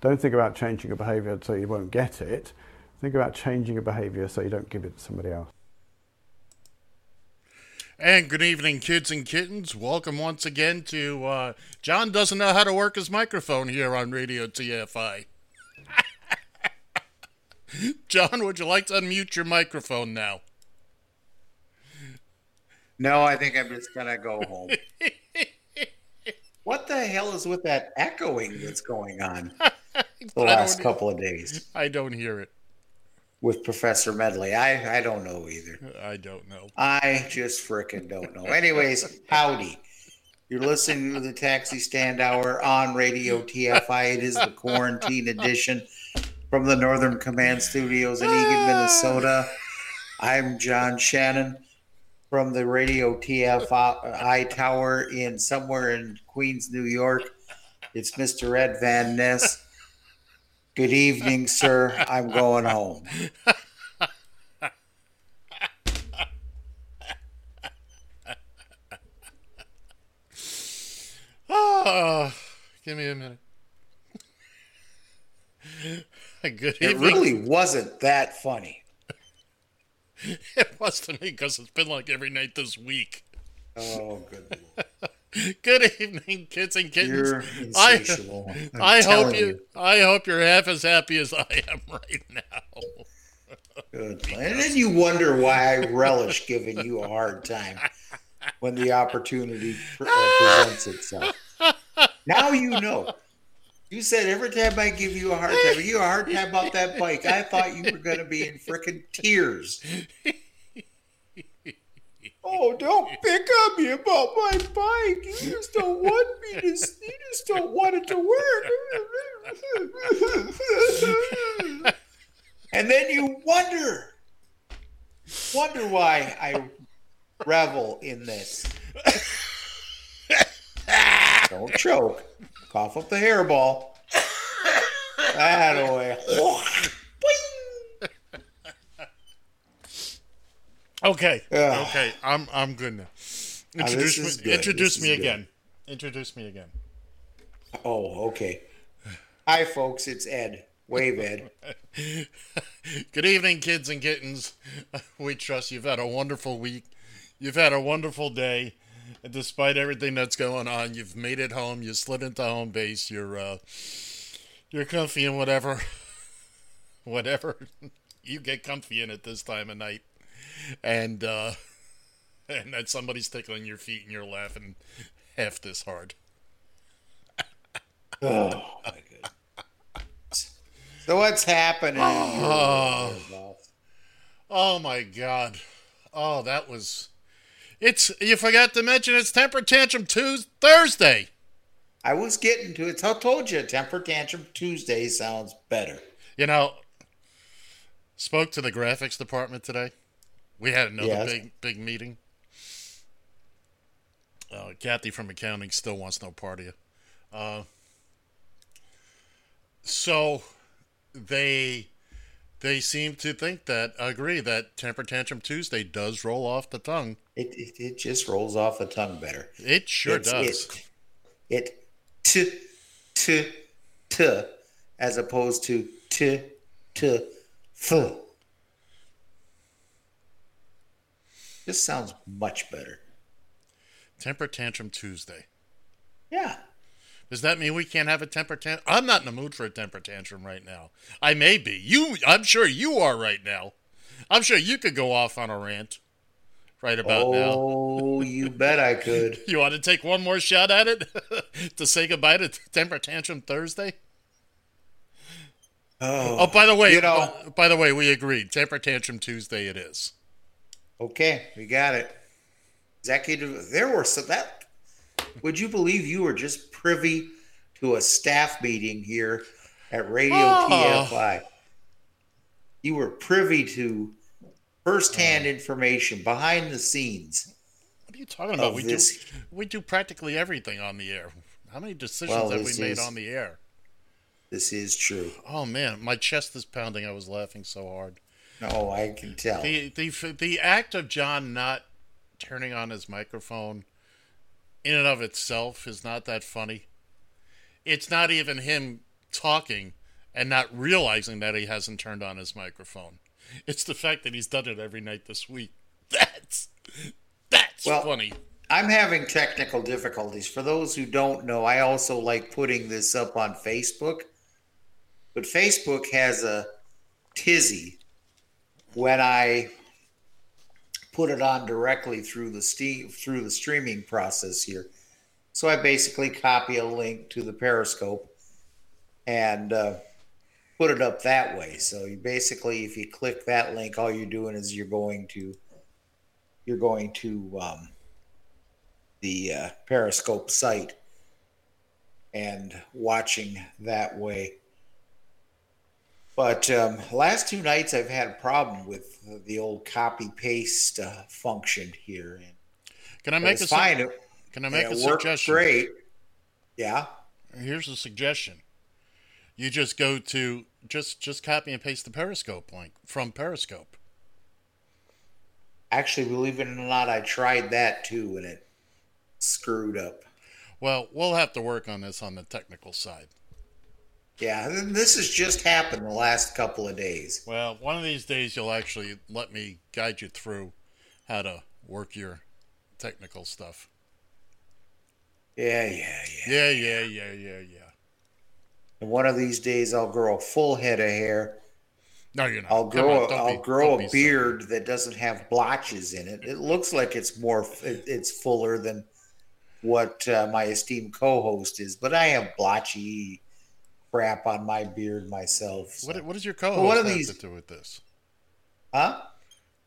Don't think about changing your behaviour so you won't get it. Think about changing your behaviour so you don't give it to somebody else. And good evening, kids and kittens. Welcome once again to uh, John doesn't know how to work his microphone here on Radio TFI. John, would you like to unmute your microphone now? No, I think I'm just gonna go home. what the hell is with that echoing that's going on the last couple of days I don't hear it. with Professor Medley? I I don't know either. I don't know. I just frickin' don't know. Anyways, howdy. You're listening to the Taxi Stand Hour on Radio TFI. It is the quarantine edition from the Northern Command Studios in Eagan, Minnesota. I'm John Shannon from the Radio TFI Tower in somewhere in Queens, New York. It's Mr. Ed Van Ness. Good evening, sir. I'm going home. Oh, give me a minute. Good evening. It really wasn't that funny. It was to me because it's been like every night this week. Oh, good lord. Good evening, kids and kittens. You're I, insatiable. I'm I hope telling you, I hope you're half as happy as I am right now. Good. And then you wonder why I relish giving you a hard time when the opportunity uh, presents itself. Now you know. You said every time I give you a hard time, you a hard time about that bike. I thought you were going to be in frickin' tears. Oh, don't pick on me about my bike. You just don't want me to. You just don't want it to work. and then you wonder, wonder why I revel in this. Don't choke. Cough up the hairball. That way. Okay, okay, I'm I'm good now. Now, Introduce me. good. Introduce This me good. again. Introduce me again. Oh, okay. Hi, folks. It's Ed. Wave, Ed. Good evening, kids and kittens. We trust you've had a wonderful week. You've had a wonderful day. And despite everything that's going on, you've made it home. You slid into home base. You're uh, you're comfy and whatever, whatever you get comfy in at this time of night, and uh, and that somebody's tickling your feet and you're laughing half this hard. Oh, my goodness. So, what's happening? Oh. Oh my god. Oh, that was. It's you forgot to mention it's temper tantrum Tuesday Thursday. I was getting to it. I told you, Temper Tantrum Tuesday sounds better. You know, spoke to the graphics department today. We had another Yes. big big meeting. Uh, Kathy from accounting still wants no part of you. Uh, so they they seem to think that agree that temper tantrum Tuesday does roll off the tongue. It, it, it just rolls off the tongue better. It sure It's- does. It, it t, t, t, as opposed to t, t, f. This sounds much better. Temper tantrum Tuesday. Yeah. Does that mean we can't have a temper tantrum? I'm not in the mood for a temper tantrum right now. I may be. You, I'm sure you are right now. I'm sure you could go off on a rant right about now. Oh, you bet I could. You want to take one more shot at it to say goodbye to Temper Tantrum Thursday? Oh, Oh, by the way, You know- uh, by the way, we agreed. Temper Tantrum Tuesday it is. Okay, we got it. Executive, there were so that. Would you believe you were just privy to a staff meeting here at Radio Oh. TFI? You were privy to firsthand oh. information behind the scenes. What are you talking about? We this- do we do practically everything on the air. How many decisions Well, have we made is- on the air? This is true. Oh man, my chest is pounding. I was laughing so hard. No, I can tell. The the the act of John not turning on his microphone in and of itself is not that funny. It's not even him talking and not realizing that he hasn't turned on his microphone. It's the fact that he's done it every night this week. That's that's Well, funny. I'm having technical difficulties. For those who don't know, I also like putting this up on Facebook. But Facebook has a tizzy when I put it on directly through the steam through the streaming process here. So I basically copy a link to the Periscope and uh, put it up that way. So you basically, if you click that link, all you're doing is you're going to you're going to um, the uh, Periscope site and watching that way. But um, last two nights I've had a problem with the old copy paste uh, function here. And Can I make a it's su- fine. Can I make a suggestion? great. Yeah. Here's a suggestion. You just go to just just copy and paste the Periscope link from Periscope. Actually, believe it or not, I tried that too and it screwed up. Well, we'll have to work on this on the technical side. Yeah, this has just happened the last couple of days. Well, one of these days you'll actually let me guide you through how to work your technical stuff. Yeah, yeah, yeah. Yeah, yeah, yeah, yeah, yeah. And one of these days I'll grow a full head of hair. No, you're not. I'll grow. on, I'll be- grow a beard that doesn't have blotches in it. It looks like it's more. it- It's fuller than what uh, my esteemed co-host is, but I have blotchy crap on my beard myself. so- What, what does your co-host of have these- to do with this? Huh?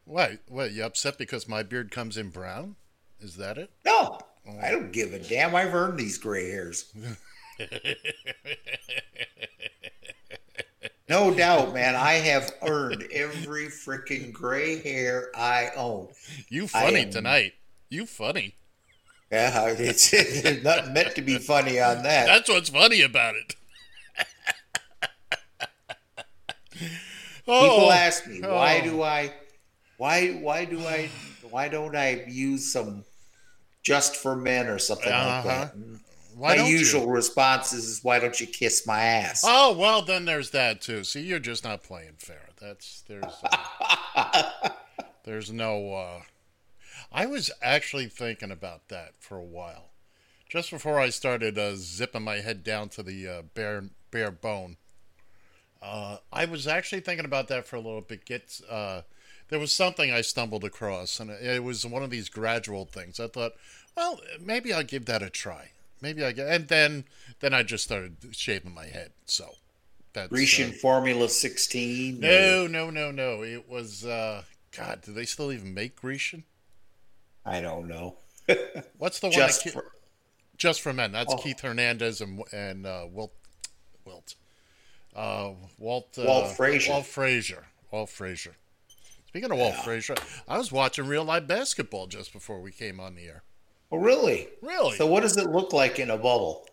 What? What? You upset because my beard comes in brown? Is that it? No, oh. I don't give a damn. I've earned these gray hairs. No doubt, man. I have earned every freaking gray hair I own. You funny am- tonight. You funny. Yeah, it's, it's not meant to be funny on that. That's what's funny about it. oh, People ask me why oh. do I, why why do I, why don't I use some just for men or something like Uh-huh. that? Why My don't you? usual response is, "Why don't you kiss my ass?" Oh well, then there's that too. See, you're just not playing fair. That's there's uh, there's no. Uh, I was actually thinking about that for a while, just before I started uh, zipping my head down to the uh, bare bare bone. Uh, I was actually thinking about that for a little bit. Get uh, there was something I stumbled across, and it was one of these gradual things. I thought, well, maybe I'll give that a try. Maybe I get, and then then I just started shaving my head. So that's Grecian uh, Formula 16. no, no, no, no. It was uh, God. Do they still even make Grecian? I don't know. What's the one? Just that, for, just for men. That's Oh. Keith Hernandez and and uh, Wilt uh, Walt uh, Walt Frazier. Walt Frazier. Walt Frazier. Speaking of Walt Frazier, I was watching real live basketball just before we came on the air. oh, really? Really? So, what does it look like in a bubble?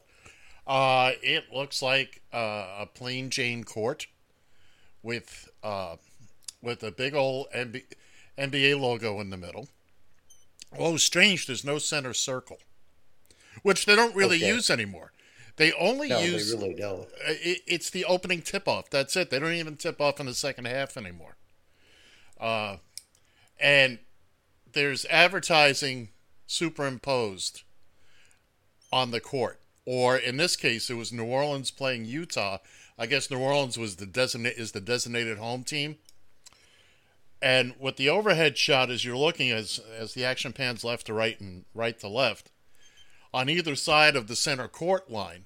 Uh, it looks like uh, a plain Jane court with uh, with a big old NBA, NBA logo in the middle. Oh, strange! There's no center circle, which they don't really Okay. use anymore. They only No, use they really don't. it, it's the opening tip off. That's it. They don't even tip off in the second half anymore. Uh, and there's advertising superimposed on the court, or in this case, it was New Orleans playing Utah. I guess New Orleans was the designate is the designated home team. And what the overhead shot is, you're looking as as the action pans left to right and right to left. On either side of the center court line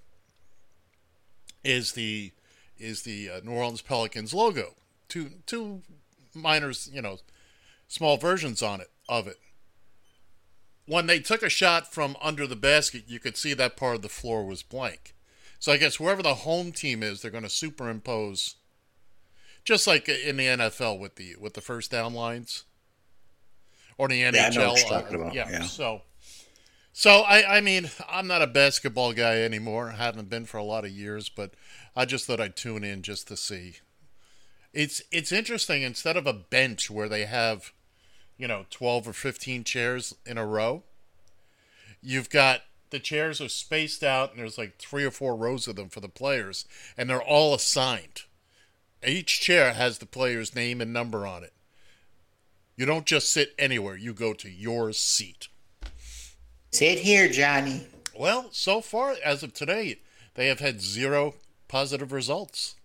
is the is the uh, New Orleans Pelicans logo. Two two minors, you know, small versions on it of it. When they took a shot from under the basket, you could see that part of the floor was blank. So I guess whoever the home team is, they're going to superimpose, just like in the NFL with the with the first down lines, or the NHL. Yeah, I know what you're talking about, yeah, yeah. So, so I I mean I'm not a basketball guy anymore. I haven't been for a lot of years, but I just thought I'd tune in just to see. It's it's interesting. Instead of a bench where they have, you know, twelve or fifteen chairs in a row, you've got the chairs are spaced out and there's like three or four rows of them for the players and they're all assigned each chair has the player's name and number on it you don't just sit anywhere you go to your seat Sit here, Johnny. well so far as of today they have had zero positive results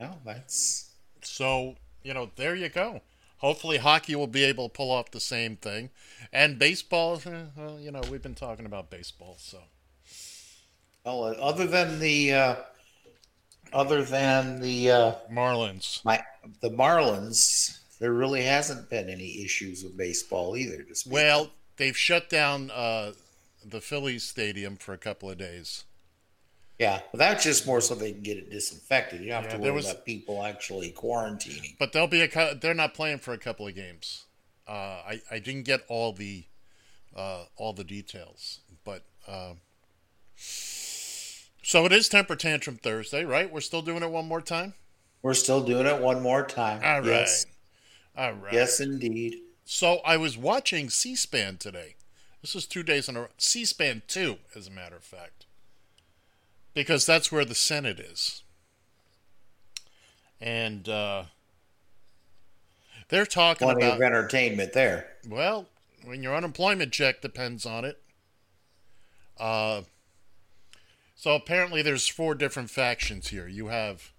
Oh, that's So, you know, there you go. Hopefully, hockey will be able to pull off the same thing. And baseball, eh, well, you know, we've been talking about baseball, so. oh. Other than the, uh, other than the uh, Marlins. my the Marlins, there really hasn't been any issues with baseball either. Well, they've shut down uh, the Phillies stadium for a couple of days. Yeah, but that's just more so they can get it disinfected. You don't have Yeah, to worry was- about people actually quarantining. But they'll be a. They're not playing for a couple of games. Uh, I I didn't get all the uh, all the details, but uh, so it is temper tantrum Thursday, right? We're still doing it one more time. We're still doing it one more time. All right. Yes, All right. yes, indeed. So I was watching C-SPAN today. This is two days in a row. C-SPAN two, as a matter of fact, because that's where the Senate is, and uh, they're talking Plenty about of entertainment there. well, when your unemployment check depends on it. Uh, so apparently, there's four different factions here. You have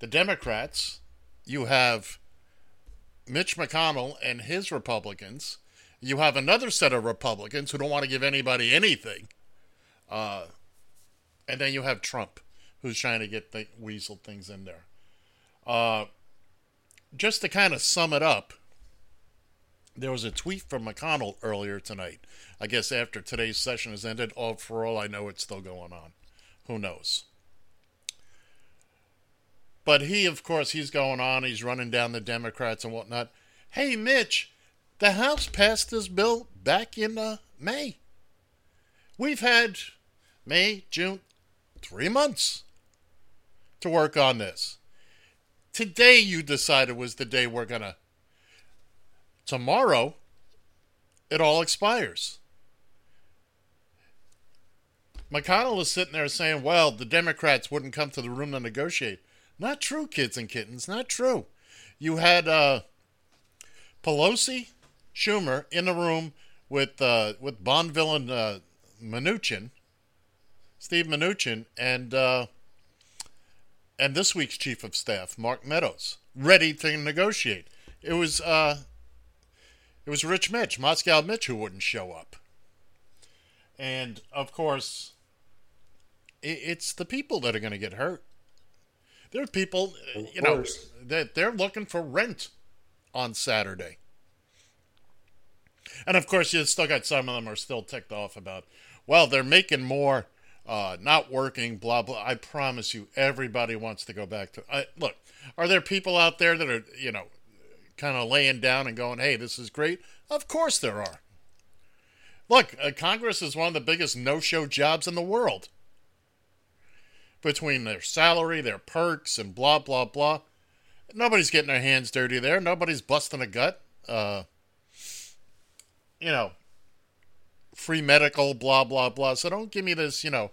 the Democrats, you have Mitch McConnell and his Republicans, you have another set of Republicans who don't want to give anybody anything, uh, and then you have Trump, who's trying to get the weasel things in there. Uh, just to kind of sum it up, there was a tweet from McConnell earlier tonight. I guess after today's session has ended, all for all I know, it's still going on. Who knows? But he, of course, he's going on. He's running down the Democrats and whatnot. Hey, Mitch, the House passed this bill back in uh, May. We've had May, June, three months to work on this. Today, you decided was the day we're going to tomorrow it all expires. McConnell is sitting there saying, well, the Democrats wouldn't come to the room to negotiate. Not true, kids and kittens. Not true. You had uh, Pelosi, Schumer in the room with uh, with Bond villain uh, Mnuchin, Steve Mnuchin, and uh, and this week's chief of staff, Mark Meadows, ready to negotiate. It was uh, it was Rich Mitch, Moscow Mitch, who wouldn't show up. And of course, i it's the people that are going to get hurt. There are people, you know, that they're looking for rent on Saturday. And of course, you still got some of them are still ticked off about, well, they're making more, uh, not working, blah blah. I promise you, everybody wants to go back to. I, look, are there people out there that are, you know, kind of laying down and going, "Hey, this is great"? Of course there are. Look, uh, Congress is one of the biggest no-show jobs in the world. Between their salary, their perks, and blah blah blah, nobody's getting their hands dirty there. Nobody's busting a gut. Uh, you know, free medical, blah blah blah. So don't give me this. You know,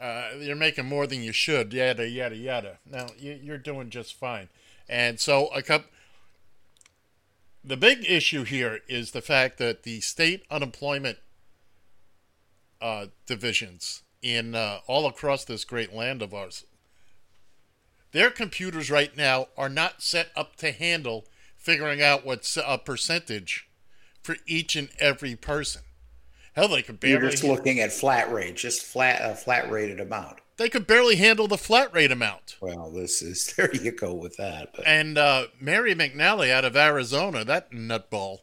uh, you're making more than you should. Yada yada yada. Now you, you're doing just fine. And so a couple the big issue here is the fact that the state unemployment uh, divisions in uh, all across this great land of ours, their computers right now are not set up to handle figuring out what's a percentage for each and every person. Hell, they could barely. You're just looking at flat rate, just flat a flat rated amount. they could barely handle the flat rate amount. Well, this is there you go with that. But And uh, Mary McNally out of Arizona, that nutball,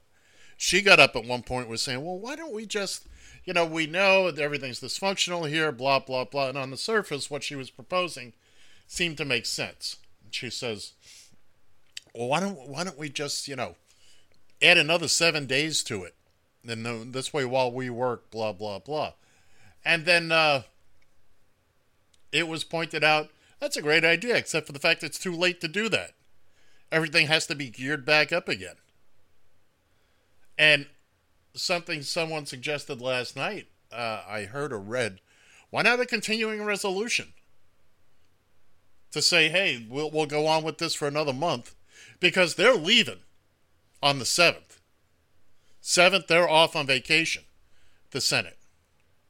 she got up at one point was saying, well, why don't we just, you know, we know that everything's dysfunctional here, blah, blah, blah. And on the surface, what she was proposing seemed to make sense. And she says, well, why don't, why don't we just, you know, add another seven days to it? And this way, while we work, blah, blah, blah. And then uh, it was pointed out that's a great idea, except for the fact it's too late to do that. Everything has to be geared back up again. And something someone suggested last night, uh, I heard or read, why not a continuing resolution? To say, hey, we'll, we'll go on with this for another month because they're leaving on the 7th. 7th, they're off on vacation, the Senate.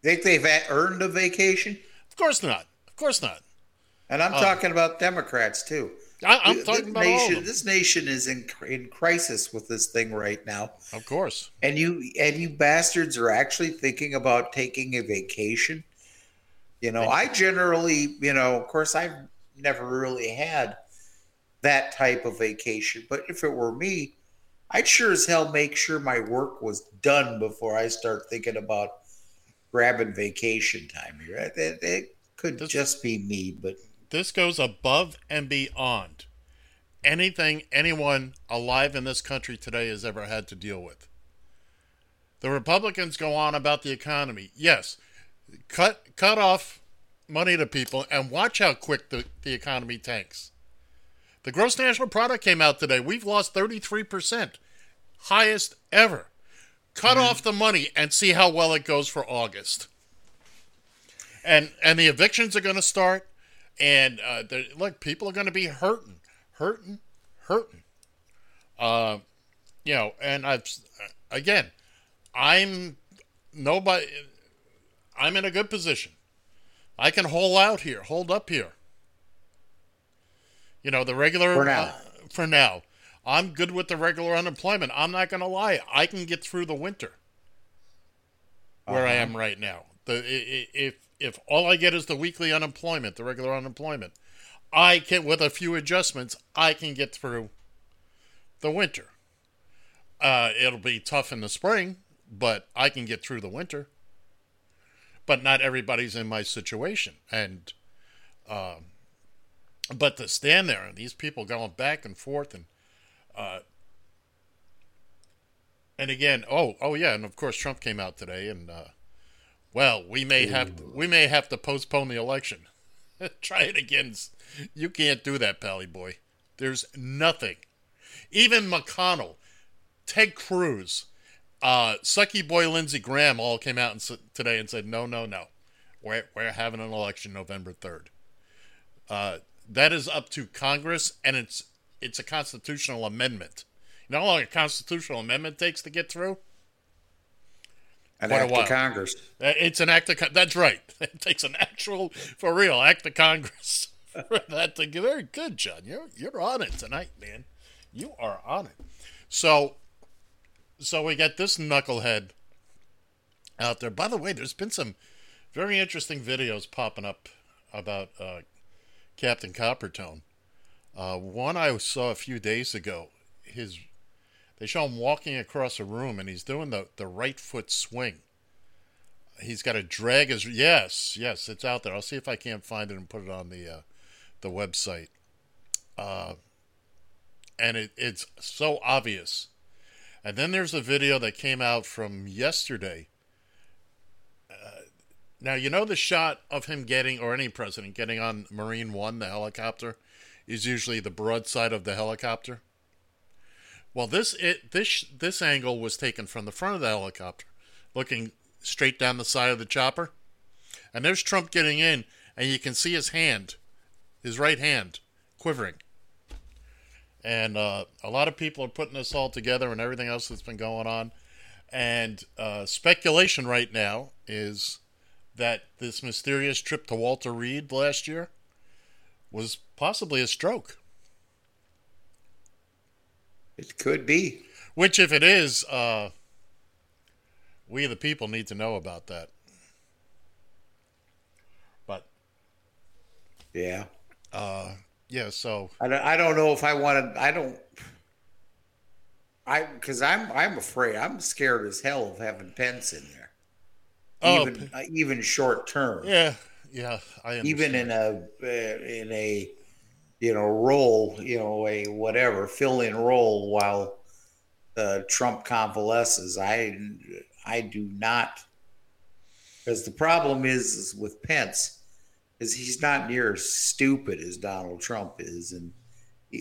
think they've earned a vacation, Of course not. Of course not. and I'm um, talking about Democrats too. I, I'm talking this about all of nation. them. This nation is in in crisis with this thing right now, Of course. and you and you bastards are actually thinking about taking a vacation. You know, I generally, you know, of course, I've never really had that type of vacation, but if it were me, I'd sure as hell make sure my work was done before I start thinking about grabbing vacation time here. It, it- it could This- just be me, but this goes above and beyond anything anyone alive in this country today has ever had to deal with. The Republicans go on about the economy. Yes, cut cut off money to people and watch how quick the, the economy tanks. The gross national product came out today. We've lost 33%, highest ever. Cut off the money and see how well it goes for August. And and the evictions are going to start and uh, the, look, people are going to be hurting, hurting, hurting. Uh, you know, and I've again, I'm nobody. I'm in a good position. I can hold out here, hold up here. You know, the regular For now. uh, for now, I'm good with the regular unemployment. I'm not going to lie. I can get through the winter where I am right now. The if if all I get is the weekly unemployment, the regular unemployment, I can with a few adjustments, I can get through the winter. Uh, it'll be tough in the spring, but I can get through the winter. But not everybody's in my situation, and um, but to stand there and these people going back and forth and uh, and again, oh oh yeah, and of course Trump came out today and uh, well, we may have to, we may have to postpone the election. Try it again. You can't do that, Pally boy. There's nothing. Even McConnell, Ted Cruz, uh, Sucky Boy Lindsey Graham all came out and, today and said, no, no, no. We're, we're having an election November 3rd. That is up to Congress, and it's it's a constitutional amendment. You know how long a constitutional amendment takes to get through? an Quite a act while. of Congress. Uh, It's an act of Con- that's right. It takes an actual, for real, act of Congress for that to get very good, John. You're you're on it tonight, man. You are on it. So, so we got this knucklehead out there. By the way, there's been some very interesting videos popping up about uh, Captain Coppertone. Uh, one I saw a few days ago. His they show him walking across a room and he's doing the, the right foot swing. He's got to drag his yes, yes, it's out there. I'll see if I can't find it and put it on the uh, the website. Uh, and it, it's so obvious. And then there's a video that came out from yesterday. Now you know the shot of him getting, or any president getting on Marine One, the helicopter, is usually the broadside of the helicopter. Well, this it this this angle was taken from the front of the helicopter, looking straight down the side of the chopper, and there's Trump getting in, and you can see his hand, his right hand, quivering. and uh, a lot of people are putting this all together and everything else that's been going on. And uh, speculation right now is that this mysterious trip to Walter Reed last year was possibly a stroke. It could be. Which, if it is, uh, we the people need to know about that. But Yeah. yeah, so I don't, I don't know if I want to. I don't. I because I'm I'm afraid I'm scared as hell of having Pence in there, Oh, even uh, even short term, yeah, yeah, I understand. even in a uh, in a you know role, you know a whatever fill in role while uh, Trump convalesces. I I do not because the problem is, is with Pence is he's not near as stupid as Donald Trump is, and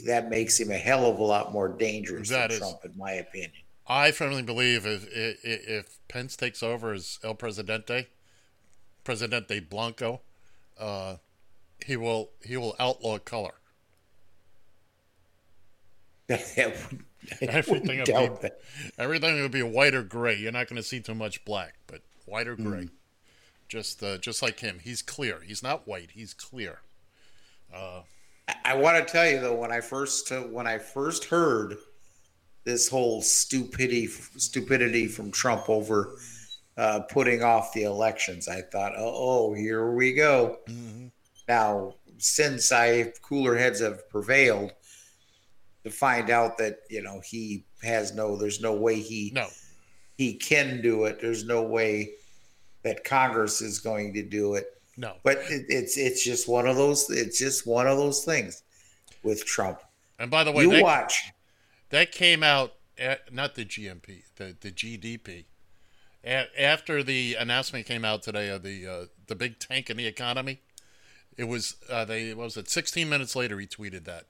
that makes him a hell of a lot more dangerous That than is- Trump, in my opinion. I firmly believe if, if if Pence takes over as El Presidente, Presidente Blanco, uh, he will he will outlaw color. Would- I Everything doubt be that. everything will be white or gray. You're not going to see too much black, but white Hmm. or gray. Just uh, just like him, he's clear. He's not white. He's clear. I want to tell you though, when I first uh, when I first heard this whole stupidity stupidity from Trump over uh, putting off the elections, I thought, oh, oh here we go. Now, since I cooler heads have prevailed, to find out that you know he has no, there's no way he No, he can do it. There's no way that Congress is going to do it. no. But it, it's it's just one of those. It's just one of those things with Trump. And by the way, you that, watch. That came out at, not the GMP, the the GDP. A- after the announcement came out today of the uh, the big tank in the economy, it was uh, they what was it 16 minutes later he tweeted that.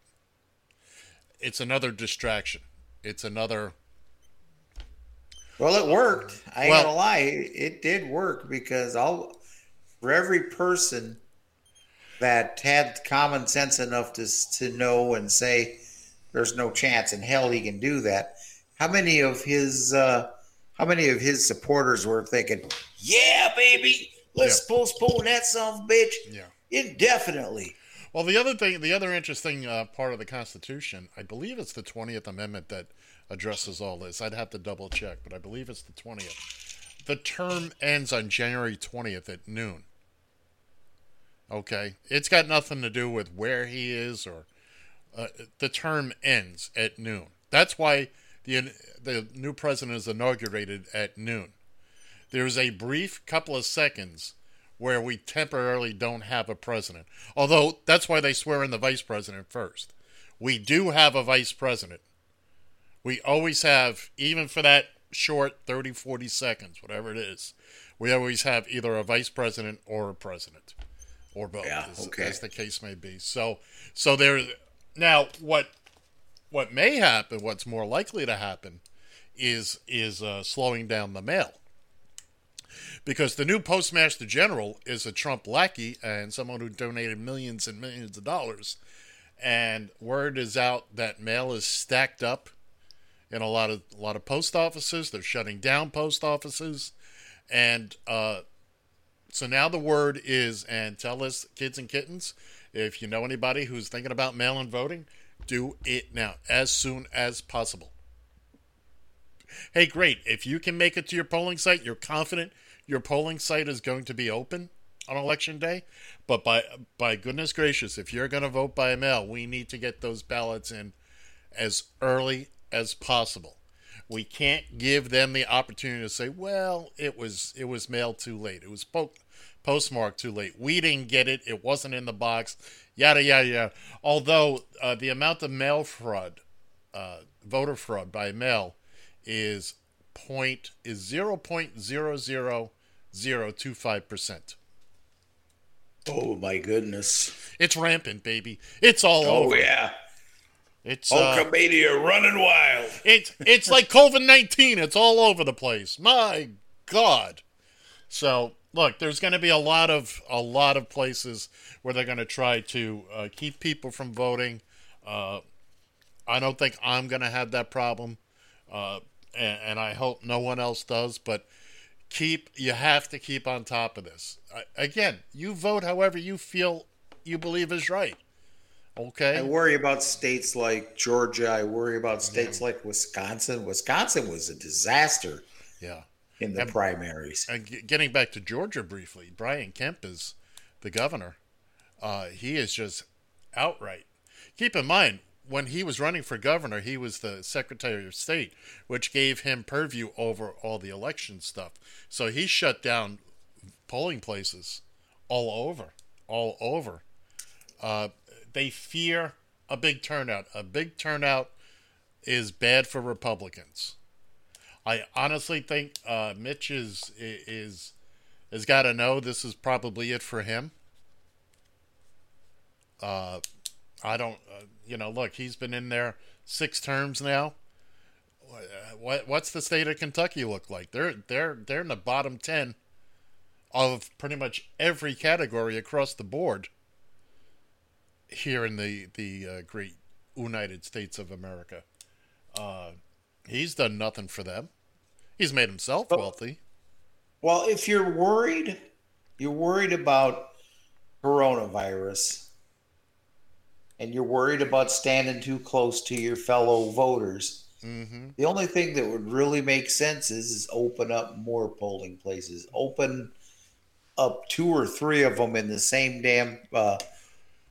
It's another distraction. It's another Well, it worked. I ain't Well- gonna lie, it did work because all for every person that had common sense enough to to know and say there's no chance in hell he can do that. How many of his uh, how many of his supporters were thinking, "Yeah, baby, let's postpone that son of a bitch yeah. indefinitely." Well, the other thing, the other interesting uh, part of the Constitution, I believe it's the 20th Amendment that addresses all this. I'd have to double check, but I believe it's the 20th. The term ends on January 20th at noon. Okay? It's got nothing to do with where he is or. Uh, the term ends at noon. That's why the, the new president is inaugurated at noon. There's a brief couple of seconds where we temporarily don't have a president. Although that's why they swear in the vice president first. We do have a vice president. We always have, even for that short 30, 40 seconds, whatever it is, we always have either a vice president or a president. Or both, Yeah, as, okay. as the case may be. So, so there. Now, what what may happen, what's more likely to happen, is is uh, slowing down the mail because the new postmaster general is a Trump lackey and someone who donated millions and millions of dollars. And word is out that mail is stacked up in a lot of a lot of post offices. They're shutting down post offices, and uh, so now the word is, and tell us, kids and kittens, if you know anybody who's thinking about mail-in voting, do it now as soon as possible. Hey, great. If you can make it to your polling site, you're confident your polling site is going to be open on election day. But by by goodness gracious, if you're going to vote by mail, we need to get those ballots in as early as possible. We can't give them the opportunity to say, "Well, it was it was mailed too late. It was po- postmarked too late. We didn't get it. It wasn't in the box." Yada yada yada. Although uh, the amount of mail fraud, uh, voter fraud by mail, is point is zero point zero zero zero two five percent. Oh my goodness! It's rampant, baby. It's all Oh over. yeah, It's uh, Hulkamania running wild. it's it's like COVID nineteen. It's all over the place. My God. So look, there's going to be a lot of a lot of places where they're going to try to uh, keep people from voting. Uh, I don't think I'm going to have that problem, uh, and, and I hope no one else does. But keep you have to keep on top of this. I, again, you vote however you feel you believe is right. Okay. I worry about states like Georgia. I worry about states like Wisconsin. Wisconsin was a disaster yeah. In the And- primaries. And getting back to Georgia briefly, Brian Kemp is the governor. Uh, he is just outright. Keep in mind, when he was running for governor, he was the Secretary of State, which gave him purview over all the election stuff. So he shut down polling places all over, all over. Uh, they fear a big turnout. A big turnout is bad for Republicans. I honestly think uh, Mitch is is has got to know this is probably it for him. Uh, I don't, uh, you know, look, he's been in there six terms now. What what's the state of Kentucky look like? They're they're they're in the bottom ten of pretty much every category across the board here in the the uh, great United States of America. Uh, he's done nothing for them. He's made himself But- wealthy. Well, if you're worried, you're worried about coronavirus, and you're worried about standing too close to your fellow voters. hmm The only thing that would really make sense is, is open up more polling places. Open up two or three of them in the same damn uh,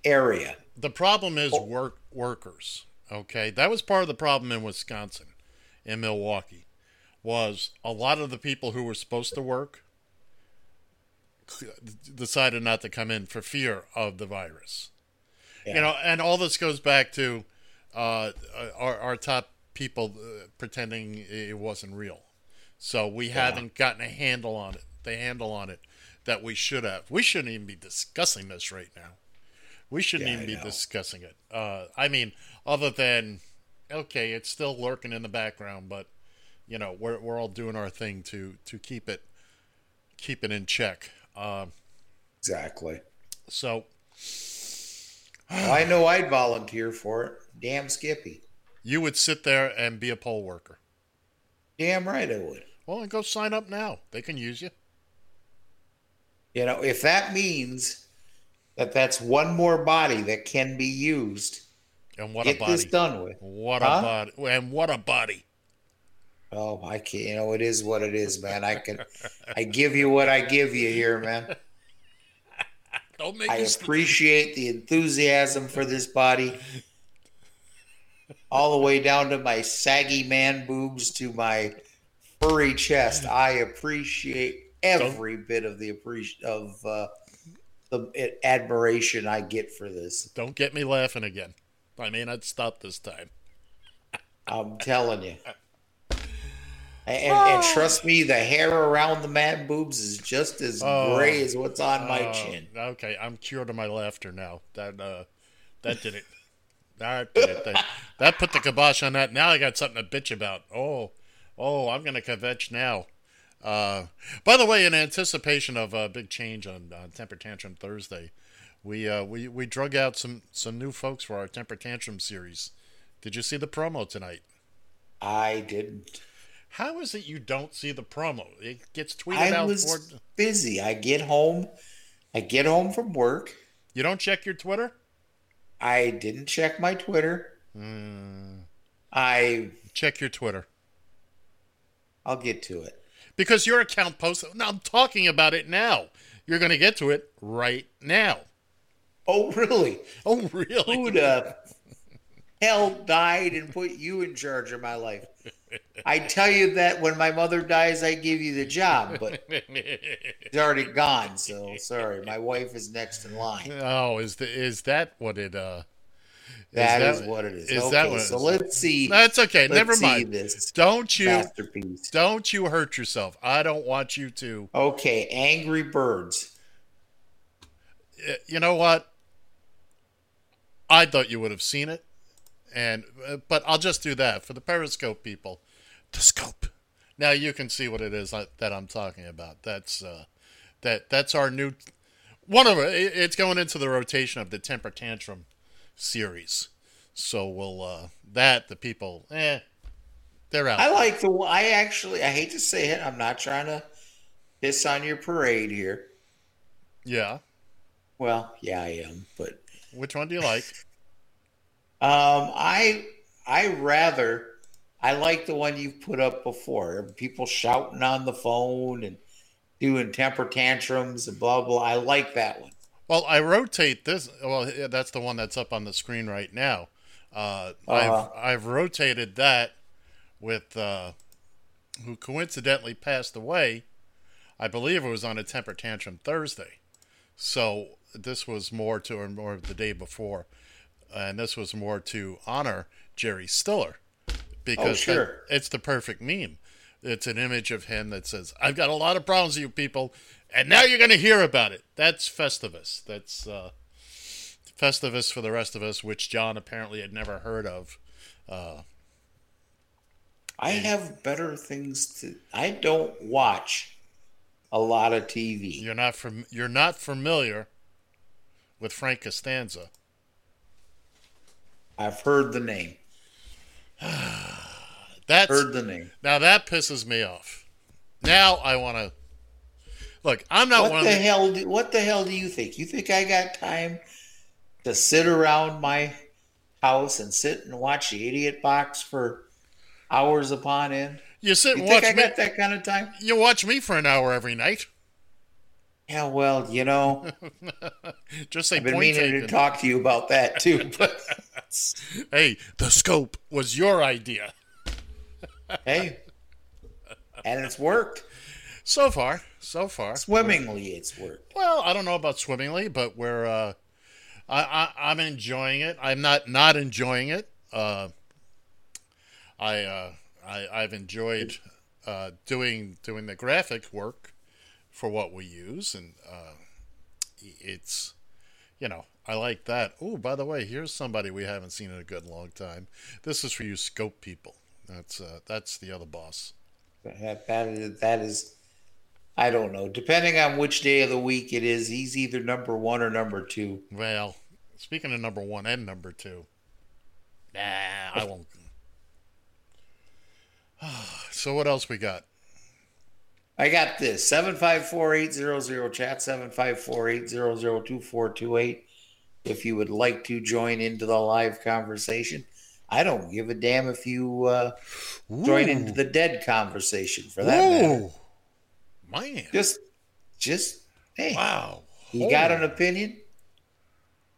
area. The problem is Oh. work workers. Okay, that was part of the problem in Wisconsin, in Milwaukee, was a lot of the people who were supposed to work decided not to come in for fear of the virus. Yeah. You know, and all this goes back to uh, our, our top people uh, pretending it wasn't real. So we haven't gotten a handle on it, the handle on it that we should have. We shouldn't even be discussing this right now. We shouldn't Yeah, even be discussing it. Uh, I mean, other than okay, it's still lurking in the background, but you know, we're we're all doing our thing to to keep it keep it in check. Um, Exactly. so Well, I know I'd volunteer for it. Damn Skippy. you would sit there and be a poll worker. Damn right I would. Well, then go sign up now. They can use you. You know, if that means that that's one more body that can be used, And what get a body! this done with. What Huh? a body! And what a body! Oh, I can't. You know, it is what it is, man. I can, I give you what I give you here, man. Don't make I appreciate the enthusiasm for this body, all the way down to my saggy man boobs to my furry chest. I appreciate every bit of the appreci- of uh, the admiration I get for this. Don't get me laughing again. I may not stop this time. I'm telling you. And, and trust me, the hair around the man boobs is just as Oh. gray as what's on my Oh, chin. Okay, I'm cured of my laughter now. That uh, that did it. That did it. That, that put the kibosh on that. Now I got something to bitch about. Oh, oh, I'm gonna kvetch now. Uh, by the way, in anticipation of a big change on, on Temper Tantrum Thursday, we uh, we we drug out some some new folks for our Temper Tantrum series. Did you see the promo tonight? I didn't. How is it you don't see the promo? It gets tweeted I out. was For, busy. I get home. I get home from work. you don't check your Twitter? I didn't check my Twitter. Hmm. I Check your Twitter. I'll get to it. Because your account posted. Now I'm talking about it now. You're going to get to it right now. Oh, really? Oh, really? Who the hell died and put you in charge of my life? I tell you that when my mother dies, I give you the job, but it's already gone. So sorry, my wife is next in line. oh, is the, is that what it? uh That that- is what it is. is okay, that what so is? let's see. That's okay. let's Never mind. this Don't you masterpiece. don't you hurt yourself. I don't want you to. Okay, Angry Birds. Uh, You know what? I thought you would have seen it, and uh, but I'll just do that for the Periscope people. The scope. Now you can see what it is that I'm talking about. That's uh, that that's our new one of it. It's going into the rotation of the temper tantrum series. So we'll uh, that the people, eh, they're out. I like the. I actually. I hate to say it. I'm not trying to piss on your parade here. yeah. Well, yeah, I am, but Which one do you like? Um, I I rather I like the one you've put up before. People shouting on the phone and doing temper tantrums and blah blah. I like that one. Well, I rotate this. Well, that's the one that's up on the screen right now. Uh, Uh-huh. I've I've rotated that with uh, who coincidentally passed away. I believe it was on a temper tantrum Thursday. So this was more to or more the day before, and this was more to honor Jerry Stiller because Oh, sure. that- it's the perfect meme. It's an image of him that says, "I've got a lot of problems, you people, and now you're going to hear about it." That's Festivus. That's uh, Festivus for the rest of us, which John apparently had never heard of. I have better things to. I don't watch a lot of TV. You're not from. You're not familiar with Frank Costanza. I've heard the name. That's Heard the name. now that pisses me off. Now I want to look. I'm not What one the of the, hell? Do, what the hell do you think? You think I got time to sit around my house and sit and watch the idiot box for hours upon end? You sit You and think watch I me. got that kind of time? You watch me for an hour every night. Yeah, well, you know, Just say I've been meaning to talk to you about that too. But Hey, the scope was your idea. hey, and it's worked So far, so far. swimmingly. It's worked. Well, I don't know about swimmingly, but we're. Uh, I, I I'm enjoying it. I'm not not enjoying it. Uh, I uh, I I've enjoyed uh, doing doing the graphic work for what we use, and uh, it's you know I like that. Oh, by the way, here's somebody we haven't seen in a good long time. This is for you scope people. That's uh, that's the other boss. That, that is that is. I don't know. Depending on which day of the week it is, he's either number one or number two. Well, speaking of number one and number two, nah, I won't. so what else we got? I got this 754 chat 754 If you would like to join into the live conversation, I don't give a damn if you uh, join into the dead conversation for that matter. Ooh, man! Just, just hey, Wow! you got an opinion?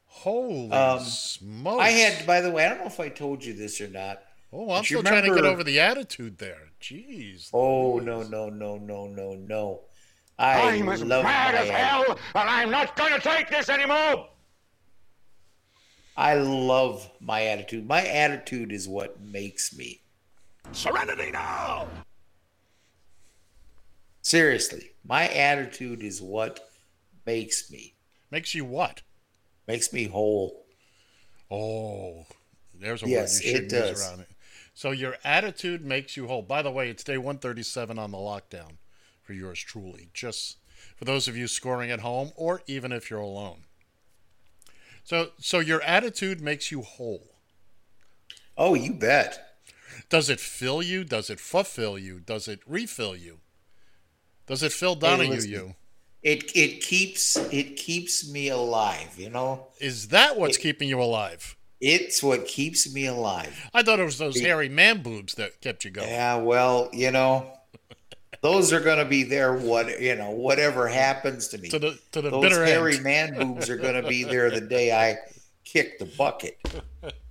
Holy Um, smokes! I had, by the way, I don't know if I told you this or not. Oh, I'm still trying to get over the attitude there. Jeez. Oh no, no, no, no, no, no! I I'm as love mad my as hell, and I'm not going to take this anymore. I love my attitude. My attitude is what makes me. Serenity now. Seriously, my attitude is what makes me. Makes you what? Makes me whole. Oh, there's a Yes, word you should use does. around it. So your attitude makes you whole. By the way, it's day 137 on the lockdown for yours truly. Just for those of you scoring at home, or even if you're alone. So, so your attitude makes you whole. Oh, you bet. Does it fill you? Does it fulfill you? Does it refill you? Does it fill Donahue listen. you? It it keeps it keeps me alive. You know, Is that what's keeping you alive? It's what keeps me alive. I thought it was those hairy man boobs that kept you going. Yeah, well, you know, those are going to be there. What you know, whatever happens to me, To the to the those bitter hairy end. man boobs are going to be there the day I kick the bucket.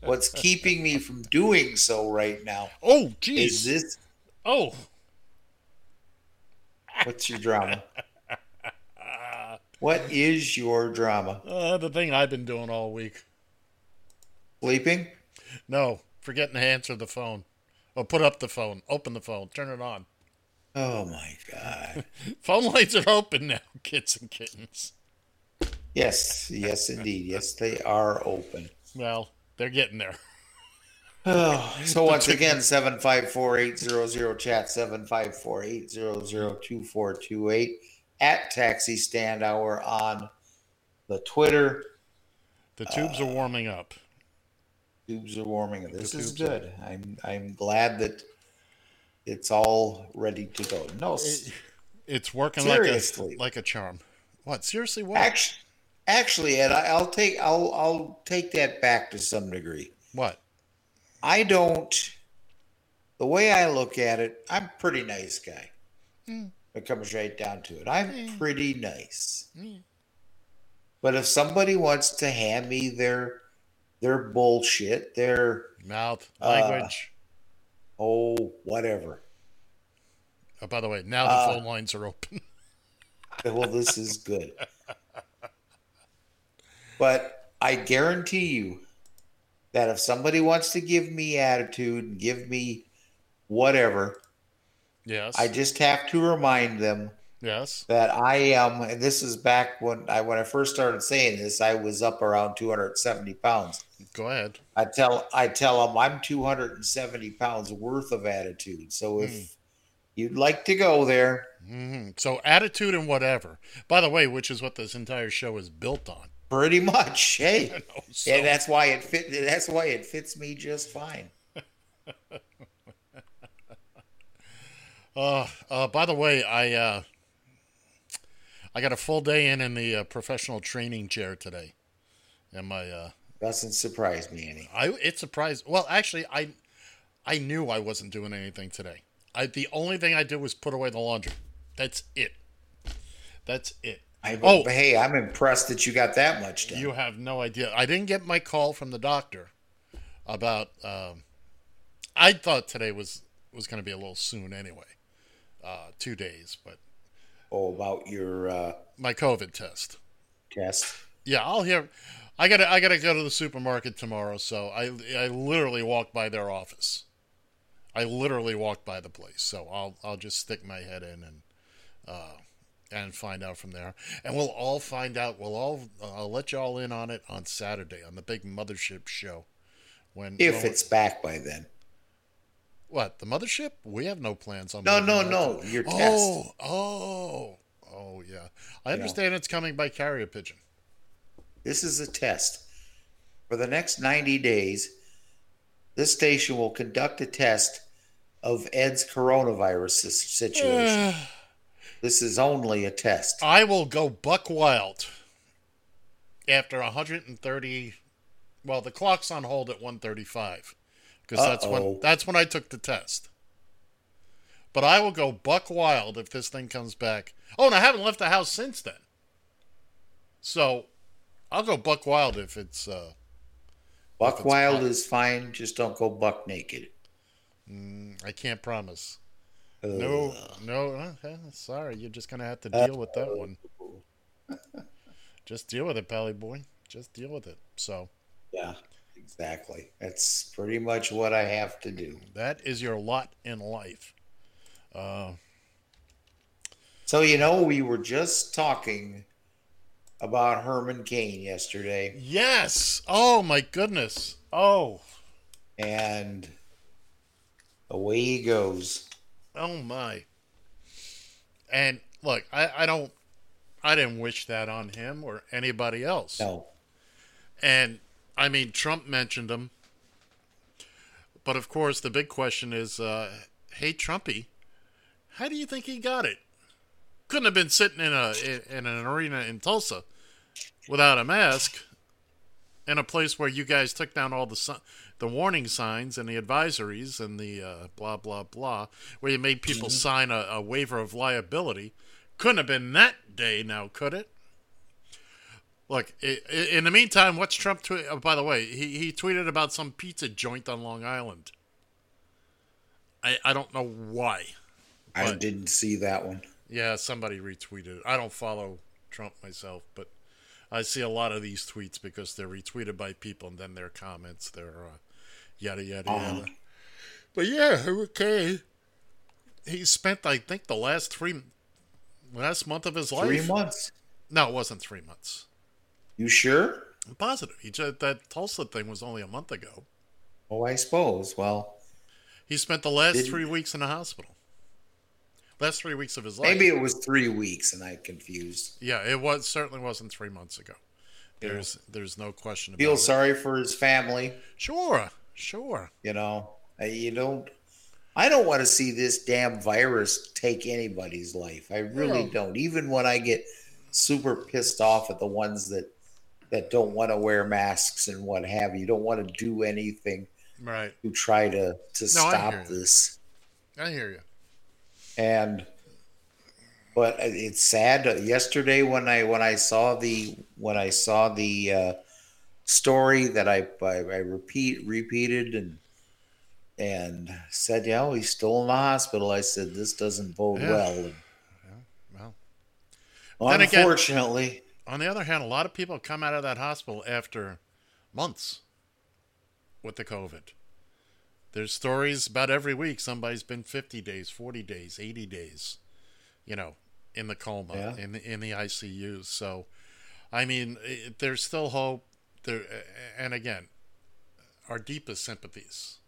What's keeping me from doing so right now Oh, is geez. this. Oh, What's your drama? What is your drama? uh, the thing I've been doing all week. Sleeping? No, forgetting to answer the phone. Or put up the phone. Open the phone. Turn it on. Oh my god. Phone lines are open now, kids and kittens. Yes, yes, indeed. Yes, they are open. Well, they're getting there. Oh, so once again, seven five four eight zero zero chat seven five four eight zero zero two four two eight at Taxi Stand Hour on the Twitter. The tubes are warming up. Tubes are warming. This The is tubes are- good. I'm I'm glad that it's all ready to go. No, s- It's working Seriously. like a like a charm. What? Seriously? What? actually, actually, Ed, I, I'll take I'll I'll take that back to some degree. what? I don't. The way I look at it, I'm pretty nice guy. Mm. It comes right down to it. I'm mm. pretty nice. Mm. But if somebody wants to hand me their their bullshit, their Mouth Uh, language. oh whatever. oh, by the way, now the uh, phone lines are open. Well, this is good. But I guarantee you that if somebody wants to give me attitude and give me whatever, yes. I just have to remind them yes. that I am. And this is back when I when I first started saying this. I was up around 270 pounds. Go ahead. I tell I tell them I'm 270 pounds worth of attitude. So if you'd like to go there, hmm So attitude and whatever. By the way, which is what this entire show is built on. pretty much, hey, know, so- and that's why it fit. That's why it fits me just fine. Uh, uh, by the way, I uh, I got a full day in in the uh, professional training chair today, and my uh, Doesn't surprise me any. I it surprised. Well, actually, I I knew I wasn't doing anything today. I the only thing I did was put away the laundry. That's it. That's it. I, Oh. hey, I'm impressed that you got that much done. You have no idea. I didn't get my call from the doctor about. Um, I thought today was was going to be a little soon anyway, uh, two days. But oh, about your uh, my COVID test. test. Yeah, I'll hear. I gotta I gotta go to the supermarket tomorrow, so I I literally walked by their office. I literally walked by the place, so I'll I'll just stick my head in and uh, and find out from there, and we'll all find out. We'll all I'll let you all in on it on Saturday on the big mothership show. When If it's back by then. What the mothership, we have no plans on. No, no, no, your oh, test. Oh, oh, yeah. I understand it's coming by carrier pigeon. This is a test. For the next 90 days, this station will conduct a test of Ed's coronavirus situation. this is only a test. I will go buck wild after 130. Well, the clock's on hold at 135 because that's when that's when I took the test. But I will go buck wild if this thing comes back. Oh, and I haven't left the house since then. So, I'll go buck wild if it's. Uh, Buck it's wild is fine, just don't go buck naked. Mm, I can't promise. Ugh. No, no. Okay, sorry, you're just gonna have to deal with that one. Just deal with it, Pally boy. Just deal with it. So. Yeah, exactly. That's pretty much what I have to do. That is your lot in life. Uh, so, you know, we were just talking about Herman Cain yesterday, Yes. Oh my goodness. Oh. and away he goes. Oh my. And look, I, I don't I didn't wish that on him or anybody else. No, And I mean Trump mentioned him. But of course the big question is, uh, hey Trumpy, how do you think he got it? Couldn't have been sitting in a in, an arena in Tulsa without a mask in a place where you guys took down all the the warning signs and the advisories and the uh, blah blah blah, where you made people sign a, a waiver of liability. Couldn't have been that day, now could it? Look, in the meantime, what's Trump tweet? Oh, by the way, he, he tweeted about some pizza joint on Long Island. I I don't know why. I didn't see that one. Yeah, somebody retweeted. it. I don't follow Trump myself, but I see a lot of these tweets because they're retweeted by people and then their comments, they're uh, yada yada Uh-huh. yada. But yeah, okay. He spent, I think, the last three last month of his life. Three months. No, it wasn't three months. You sure? I'm positive. He just, that Tulsa thing was only a month ago. Oh, I suppose. Well, He spent the last Didn't- three weeks in the hospital. Last three weeks of his life. maybe it was three weeks and I confused. Yeah, it was certainly wasn't three months ago. There's there's no question about it. Feel it. sorry for his family. Sure, sure. You know, you don't. I don't want to see this damn virus take anybody's life. I really No. don't. Even when I get super pissed off at the ones that that don't want to wear masks and what have you, don't want to do anything Right. to try to to No, I stop you. this. I hear you. and but it's sad yesterday when i when i saw the when i saw the uh, story that I, I i repeat repeated and and said yeah he's still in the hospital i said this doesn't bode Yeah. well well. Unfortunately On the other hand, a lot of people come out of that hospital after months with the COVID. There's stories about every week somebody's been 50 days, 40 days, 80 days, you know, in the coma, Yeah. in the in the ICUs. So, I mean, it, there's still hope. There, and again, our deepest sympathies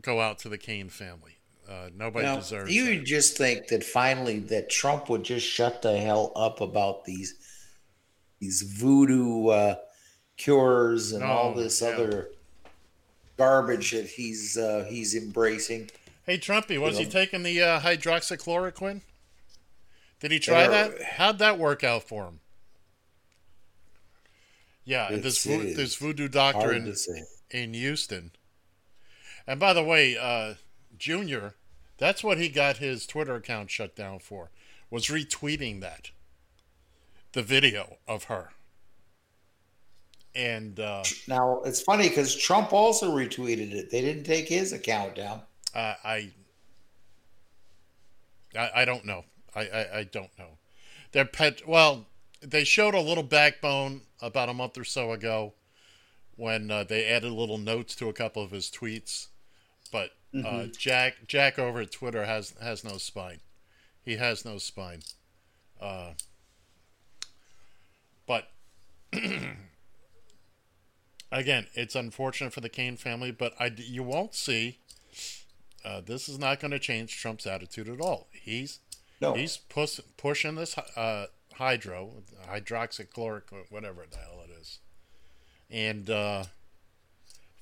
go out to the Cain family. Uh, nobody now, deserves. you that. just think that finally that trump would just shut the hell up about these these voodoo uh, cures and all this yeah. other garbage that he's uh, he's embracing. Hey, Trumpy, was he know. taking the uh, hydroxychloroquine? Did he try that? How'd that work out for him? Yeah, this vo- this voodoo doctor in, in Houston. And by the way, uh, Junior, that's what he got his Twitter account shut down for, was retweeting that, the video of her. And uh, Now it's funny because Trump also retweeted it. They didn't take his account down. I, I, I, I don't know. I, I, I don't know. Their pet. Well, they showed a little backbone about a month or so ago when uh, they added little notes to a couple of his tweets. But uh, Jack Jack over at Twitter has has no spine. He has no spine. Uh, but again, it's unfortunate for the Cain family, but I you won't see. Uh, this is not going to change Trump's attitude at all. He's No, he's push, pushing this uh, hydro, hydroxychloric, whatever the hell it is, and uh,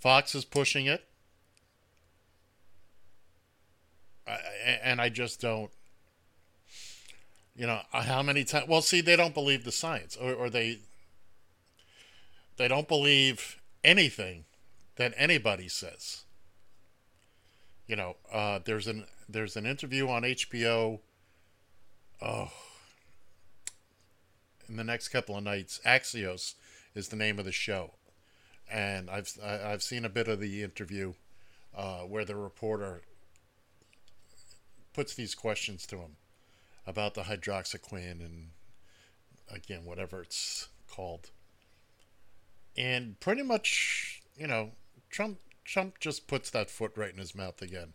Fox is pushing it. I, I- and I just don't. You know uh, how many times? Well, see, they don't believe the science, or, or they they don't believe anything that anybody says. You know, uh, there's an there's an interview on HBO. Oh, in the next couple of nights, Axios is the name of the show, and I've I've seen a bit of the interview uh, where the reporter puts these questions to him about the hydroxyquin and again whatever it's called. And pretty much you know trump trump just puts that foot right in his mouth again.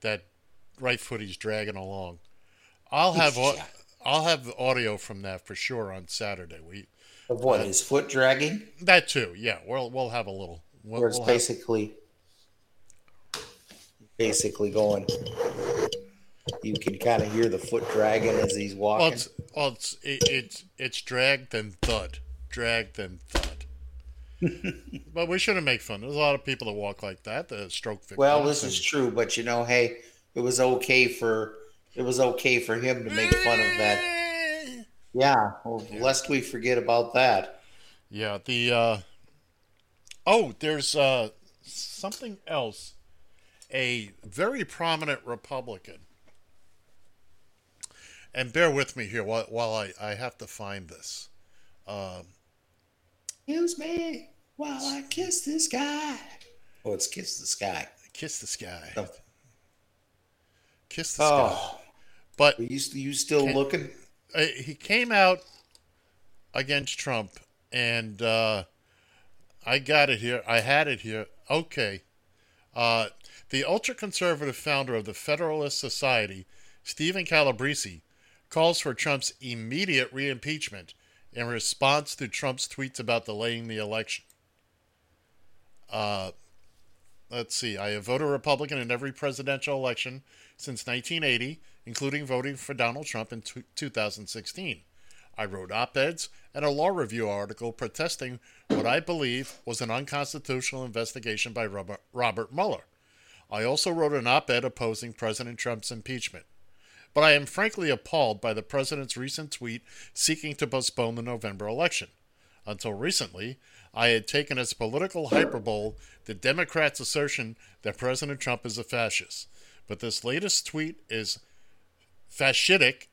That right foot he's dragging along. I'll have au- i'll have audio from that for sure on saturday. We of what uh, his foot dragging, that too yeah. We'll we'll have a little we'll, where it's we'll have- basically basically going. You can kind of hear the foot dragging as he's walking. well it's well it's it, it's it's drag then thud drag then thud but we shouldn't make fun there's a lot of people that walk like that the stroke victims Well, this and- is true, but you know, hey, it was okay for it was okay for him to make fun of that. Yeah, well, lest we forget about that. Yeah, the uh Oh, there's uh something else. A very prominent Republican. And bear with me here while, while I, I have to find this. Excuse me while I kiss this guy. Oh, it's kiss the sky. Kiss the sky. Oh. Kiss the sky. Oh, But are you you still looking? uh, he came out against Trump, and uh, I got it here. I had it here. Okay. Uh, the ultra conservative founder of the Federalist Society, Steven Calabresi, calls for Trump's immediate re impeachment in response to Trump's tweets about delaying the election. Uh, let's see. I have voted Republican in every presidential election since 1980, including voting for Donald Trump in t- 2016. I wrote op eds and a law review article protesting what I believe was an unconstitutional investigation by Robert, Robert Mueller. I also wrote an op ed opposing President Trump's impeachment. But I am frankly appalled by the president's recent tweet seeking to postpone the November election. Until recently, I had taken as political hyperbole the Democrats' assertion that President Trump is a fascist. But this latest tweet is fascistic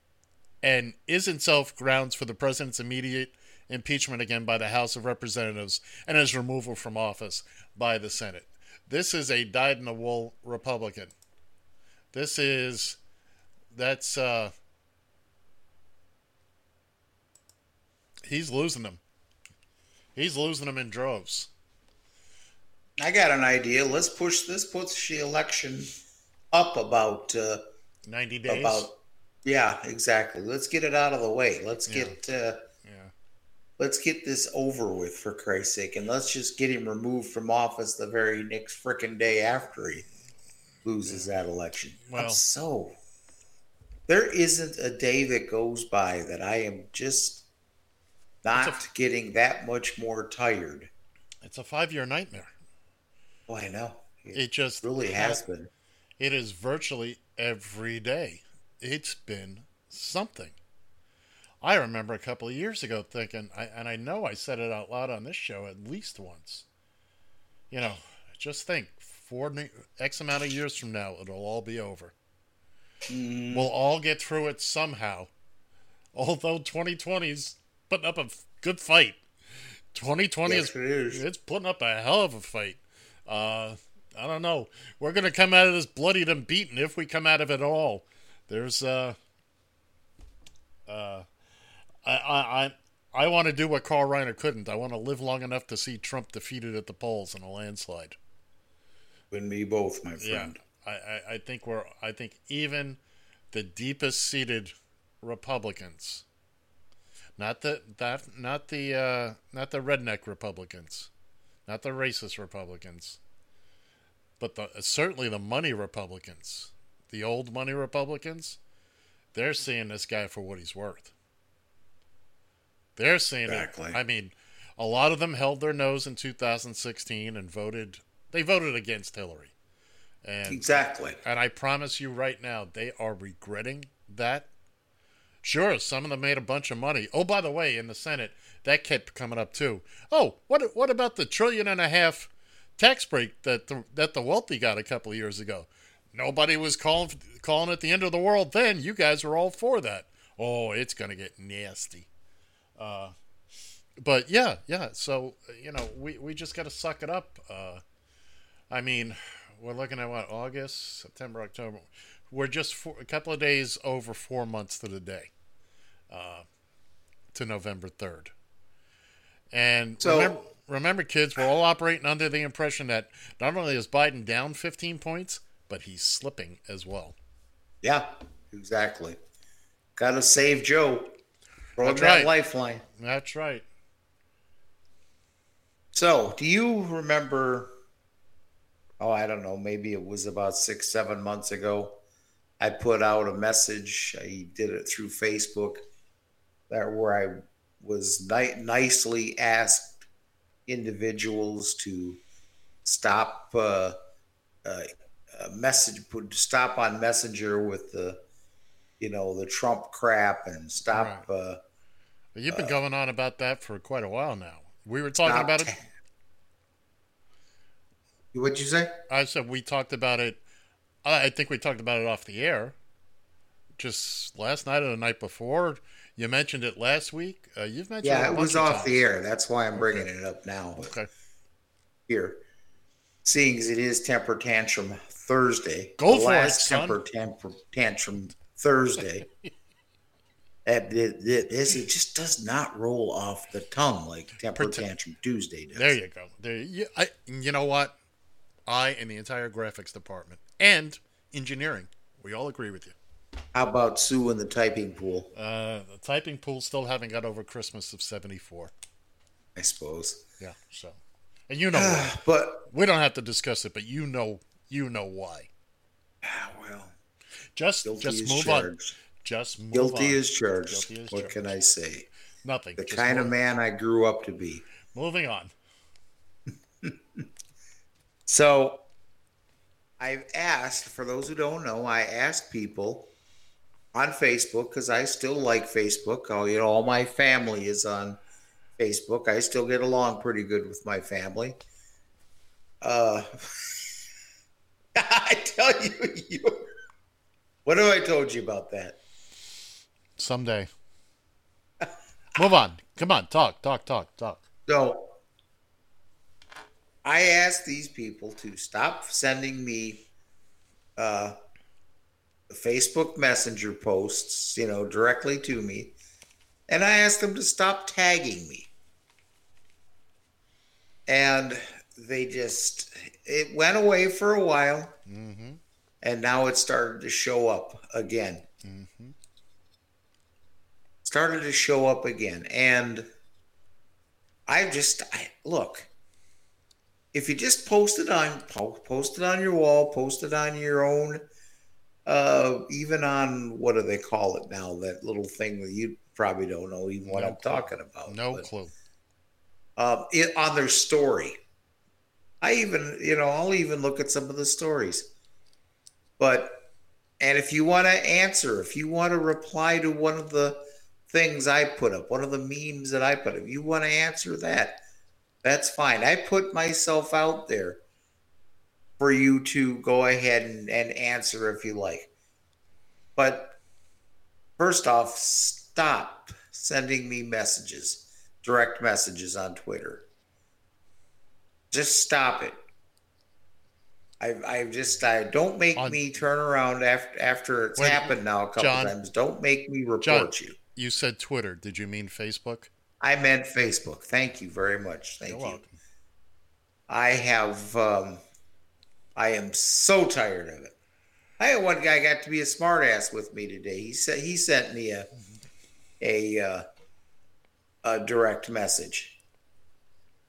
and is itself grounds for the president's immediate impeachment again by the House of Representatives and his removal from office by the Senate. This is a dyed in the wool Republican. This is that's uh he's losing them. He's losing them in droves. I got an idea. Let's push this push the election up about uh, 90 days. about yeah, exactly. Let's get it out of the way. Let's Yeah. get uh, yeah. let's get this over with for Christ's sake, and let's just get him removed from office the very next frickin' day after he loses that election. Well- I'm so there isn't a day that goes by that I am just not getting that much more tired. It's a 5-year nightmare. Oh, I know. It, It just really has been. It is virtually every day. It's been something. I remember a couple of years ago thinking, I, and I know I said it out loud on this show at least once. You know, just think, four X amount of years from now, it'll all be over. We'll all get through it somehow. Although 2020's putting up a f- good fight. 2020 Yes, is it is. it's putting up a hell of a fight. Uh, I don't know. We're gonna come out of this bloodied and beaten if we come out of it all. There's uh, uh, I I I, I want to do what Carl Reiner couldn't. I want to live long enough to see Trump defeated at the polls in a landslide. And me both, my Yeah, friend. I, I, I think we're I think even the deepest seated Republicans, not the that not the uh, not the redneck Republicans, not the racist Republicans, but the certainly the money Republicans, the old money Republicans, they're seeing this guy for what he's worth. They're seeing Exactly. it. I mean, a lot of them held their nose in 2016 and voted. They voted against Hillary. And Exactly. and I promise you right now, they are regretting that. Sure, some of them made a bunch of money. Oh, by the way, in the Senate, that kept coming up too. Oh, what what about the trillion and a half tax break that the, that the wealthy got a couple of years ago? Nobody was calling calling it the end of the world then. You guys were all for that. Oh, it's gonna get nasty. Uh, but yeah, yeah. So you know, we we just got to suck it up. Uh, I mean, we're looking at what August, September, October. We're just four, a couple of days over four months to the day, uh, to November third. And So- remember, remember, kids, we're all operating under the impression that not only is Biden down 15 points, but he's slipping as well. Yeah, exactly. Got to save Joe. Throw That's that right. lifeline. That's right. So, do you remember? Oh, I don't know. Maybe it was about six, seven months ago. I put out a message. I did it through Facebook, that where I was ni- nicely asked individuals to stop uh, uh, message, put stop on Messenger with the, you know, the Trump crap and stop. Uh, you've been going on about that for quite a while now. We were talking about it. What'd you say? I said we talked about it. I think we talked about it off the air, just last night or the night before. You mentioned it last week. Uh, you've mentioned Yeah, it, it was off the air. That's why I'm bringing it up now. Okay, Here, seeing as it is temper tantrum Thursday, Go for it, last son. temper temper tantrum Thursday. it, it, this it just does not roll off the tongue like temper tantrum Tuesday does. there you go. There, you, I, you know what? I and the entire graphics department and engineering, we all agree with you. How about Sue in the typing pool? Uh, the typing pool still haven't got over Christmas of '74. I suppose. Yeah, so and you know why. But we don't have to discuss it, but you know, you know why. ah, well, Just, guilty just move on. Just move Guilty on. is charged. Guilty is what charged. can I say? Nothing. The Just kind of man I grew up to be. Moving on. So I've asked, for those who don't know, I asked people on Facebook because I still like Facebook. Oh, you know, all my family is on Facebook. I still get along pretty good with my family. Uh, I tell you, you, what have I told you about that? Someday. Move on. Come on. Talk, talk, talk, talk. So I asked these people to stop sending me uh, Facebook Messenger posts, you know, directly to me. And I asked them to stop tagging me. And they just, it went away for a while. And now it started to show up again. Started to show up again. And I just I, look. If you just post it on post it on your wall, post it on your own, uh, even on what do they call it now? That little thing that you probably don't know even what No I'm clue. talking about. No but, clue. uh, it, on their story. I even, you know, I'll even look at some of the stories. But, and if you want to answer, if you want to reply to one of the things I put up, one of the memes that I put up, you want to answer that, that's fine. I put myself out there for you to go ahead and, and answer if you like. But first off, stop sending me messages, direct messages on Twitter. Just stop it. I, I just I don't make On- me turn around after after it's Wait, happened now a couple John- times. Don't make me report John. you. You said Twitter. Did you mean Facebook? I meant Facebook. Thank you very much. Thank You're you. welcome. I have um I am so tired of it. I had one guy got to be a smartass with me today. He said he sent me a a uh, a direct message.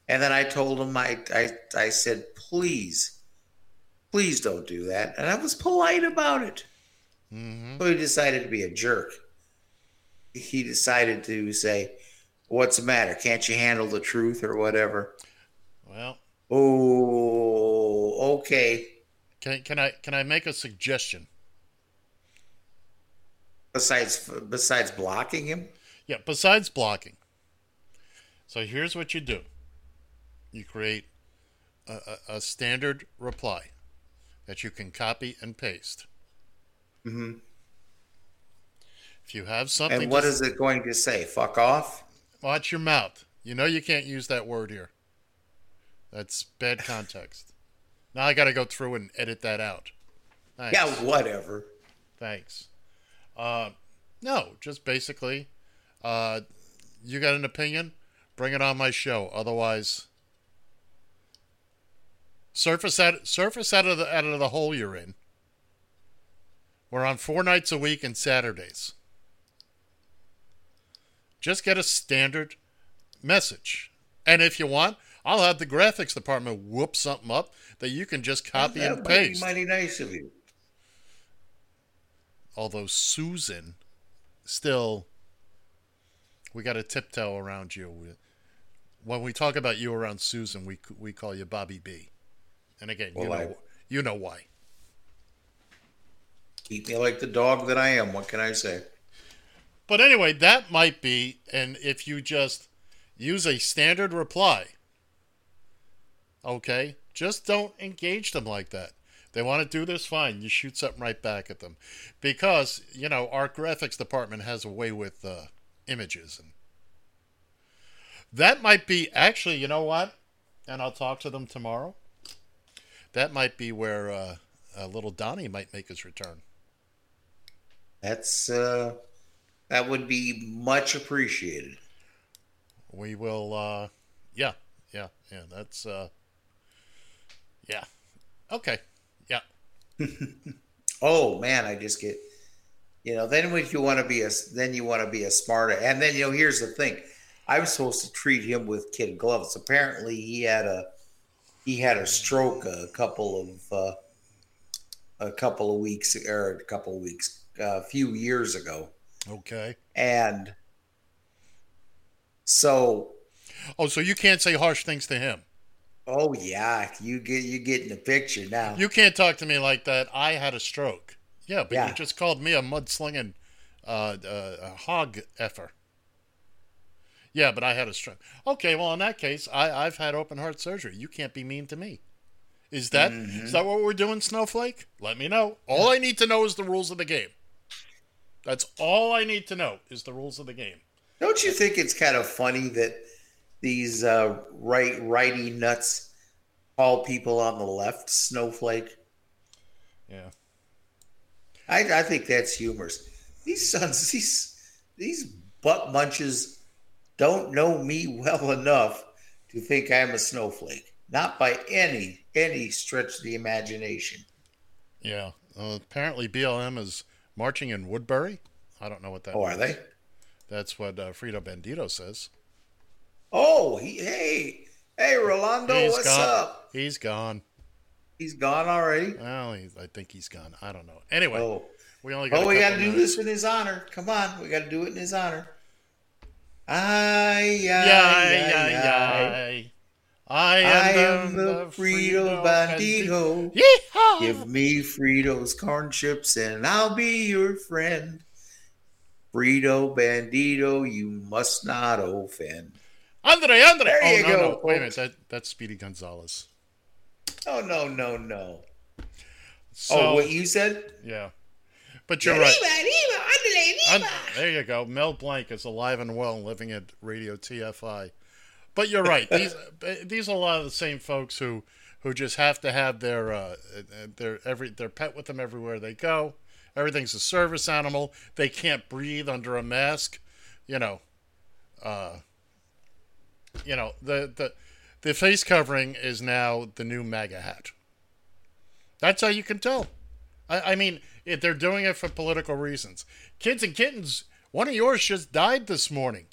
And then I told him I I I said, please, please don't do that. And I was polite about it. hmm So he decided to be a jerk. He decided to say, What's the matter? Can't you handle the truth or whatever? Well, Oh, okay. can can I can I make a suggestion? Besides, besides blocking him, Yeah. Besides blocking. So here's what you do. You create a, a, a standard reply that you can copy and paste. Mhm. If you have something, and what to- is it going to say? Fuck off. Watch your mouth. You know you can't use that word here. That's bad context. now I got to go through and edit that out. Thanks. Yeah, whatever. Thanks. Uh, no, just basically, uh, you got an opinion, bring it on my show. Otherwise, surface out surface out of the out of the hole you're in. We're on four nights a week and Saturdays. Just get a standard message, and if you want, I'll have the graphics department whoop something up that you can just copy that and be paste. mighty nice of you. although Susan still we got to tiptoe around you when we talk about you around Susan we we call you Bobby B and again you know I- you know why Keep me like the dog that I am. What can I say? But anyway that might be and if you just use a standard reply okay just don't engage them like that. They want to do this fine you shoot something right back at them. Because you know our graphics department has a way with uh, images and that might be actually you know what and i'll talk to them tomorrow. That might be where uh, uh, little donnie might make his return. That's uh, that would be much appreciated. we will uh yeah yeah yeah that's uh yeah okay yeah Oh man, I just get, you know. Then when you want to be a, then you want to be a smarter. And then you know, here's the thing: I'm supposed to treat him with kid gloves. Apparently, he had a, he had a stroke a couple of, uh, a couple of weeks or a couple of weeks, a few years ago, okay and So, Oh, so you can't say harsh things to him. oh yeah, you get you getting the picture now. You can't talk to me like that. I had a stroke. Yeah, but Yeah. you just called me a mudslinging uh, uh, a hog effer. Yeah, but I had a stroke. Okay, well in that case, I, I've had open heart surgery. You can't be mean to me. Is that is Mm-hmm. that what we're doing, Snowflake? Let me know. All I need to know is the rules of the game. That's all I need to know is the rules of the game. Don't you think it's kind of funny that these uh, right righty nuts call people on the left snowflake? Yeah. I, I think that's humorous. These sons, these these butt munches don't know me well enough to think I'm a snowflake. Not by any any stretch of the imagination. Yeah. Apparently BLM is marching in Woodbury. I don't know what that Oh, are they? That's what uh, Frito Bandito says. Oh, he, hey, hey, Rolando, He's what's gone. up? He's gone. He's gone already. Well, he, I think he's gone. I don't know. Anyway, Oh, we only got. oh, we got to do minutes. this in his honor. Come on, we got to do it in his honor. Ay, ay, Yeah, ay, yeah, ay. Yeah. I I am, am the Frito Frito Bandito. Yeehaw! Give me Fritos corn chips and I'll be your friend. Frito Bandito, you must not offend. Andre, Andre. There oh you no, go, no. Wait a minute. That that's Speedy Gonzalez. Oh no, no, no. Oh, so, oh, what you said? yeah, but you're right. Arriba, arriba, And there you go. Mel Blanc is alive and well, living at Radio TFI. But you're right. These these are a lot of the same folks who who just have to have their uh, their every their pet with them everywhere they go. Everything's a service animal. They can't breathe under a mask. You know, uh, you know the the the face covering is now the new MAGA hat. That's how you can tell. I, I mean, it, they're doing it for political reasons. Kids and kittens, one of yours just died this morning.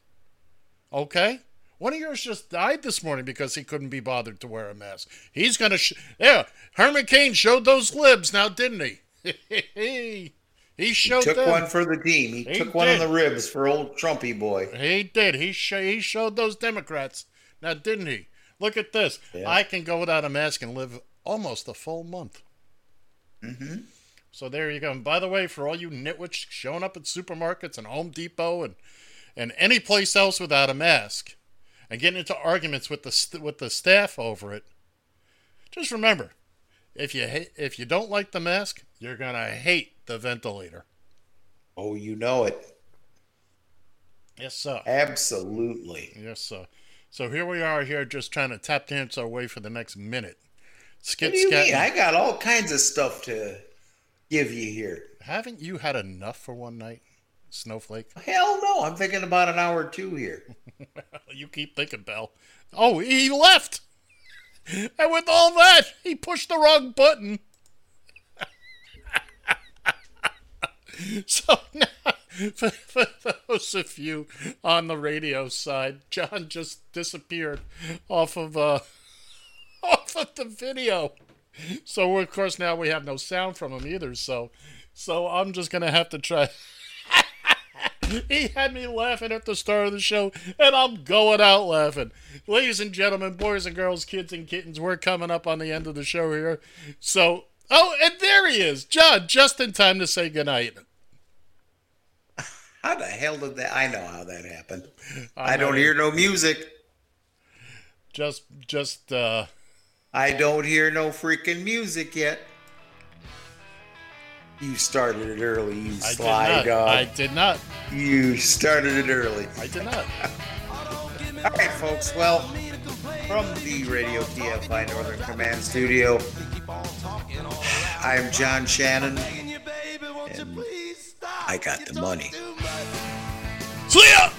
Okay? One of yours just died this morning because he couldn't be bothered to wear a mask. He's going to. Sh- yeah, Herman Cain showed those libs now, didn't he? he showed he Took them. one for the team. He, He took one on the ribs for old Trumpy boy. He did. He sh- he showed those Democrats. Now, didn't he? Look at this. I can go without a mask and live almost a full month. Mm-hmm. So there you go. And by the way, for all you nitwits showing up at supermarkets and Home Depot and and any place else without a mask, and getting into arguments with the st- with the staff over it, just remember, if you hate, if you don't like the mask, you're gonna hate the ventilator. Oh, you know it. Yes, sir. Absolutely. Yes, sir. So here we are here just trying to tap dance our way for the next minute. Skit What do you scat. mean? I got all kinds of stuff to give you here. Haven't you had enough for one night, Snowflake? Hell no. I'm thinking about an hour or two here. You keep thinking, pal. Oh, he left. And with all that, he pushed the wrong button. so now, for, for those of you on the radio side, John just disappeared off of uh, off of the video. So of course now we have no sound from him either. So, so I'm just gonna have to try. he had me laughing at the start of the show, and I'm going out laughing. Ladies and gentlemen, boys and girls, kids and kittens, we're coming up on the end of the show here. So, oh, and there he is, John, just in time to say goodnight. How the hell did that? I know how that happened. I I don't hear no music. Just, just, uh, I don't hear no freaking music yet. You started it early, you I did sly not. dog. I did not. You started it early. I did not. All right, folks. Well, from the Radio TFI Northern Command Studio, I'm John Shannon. And I got the money. Ya!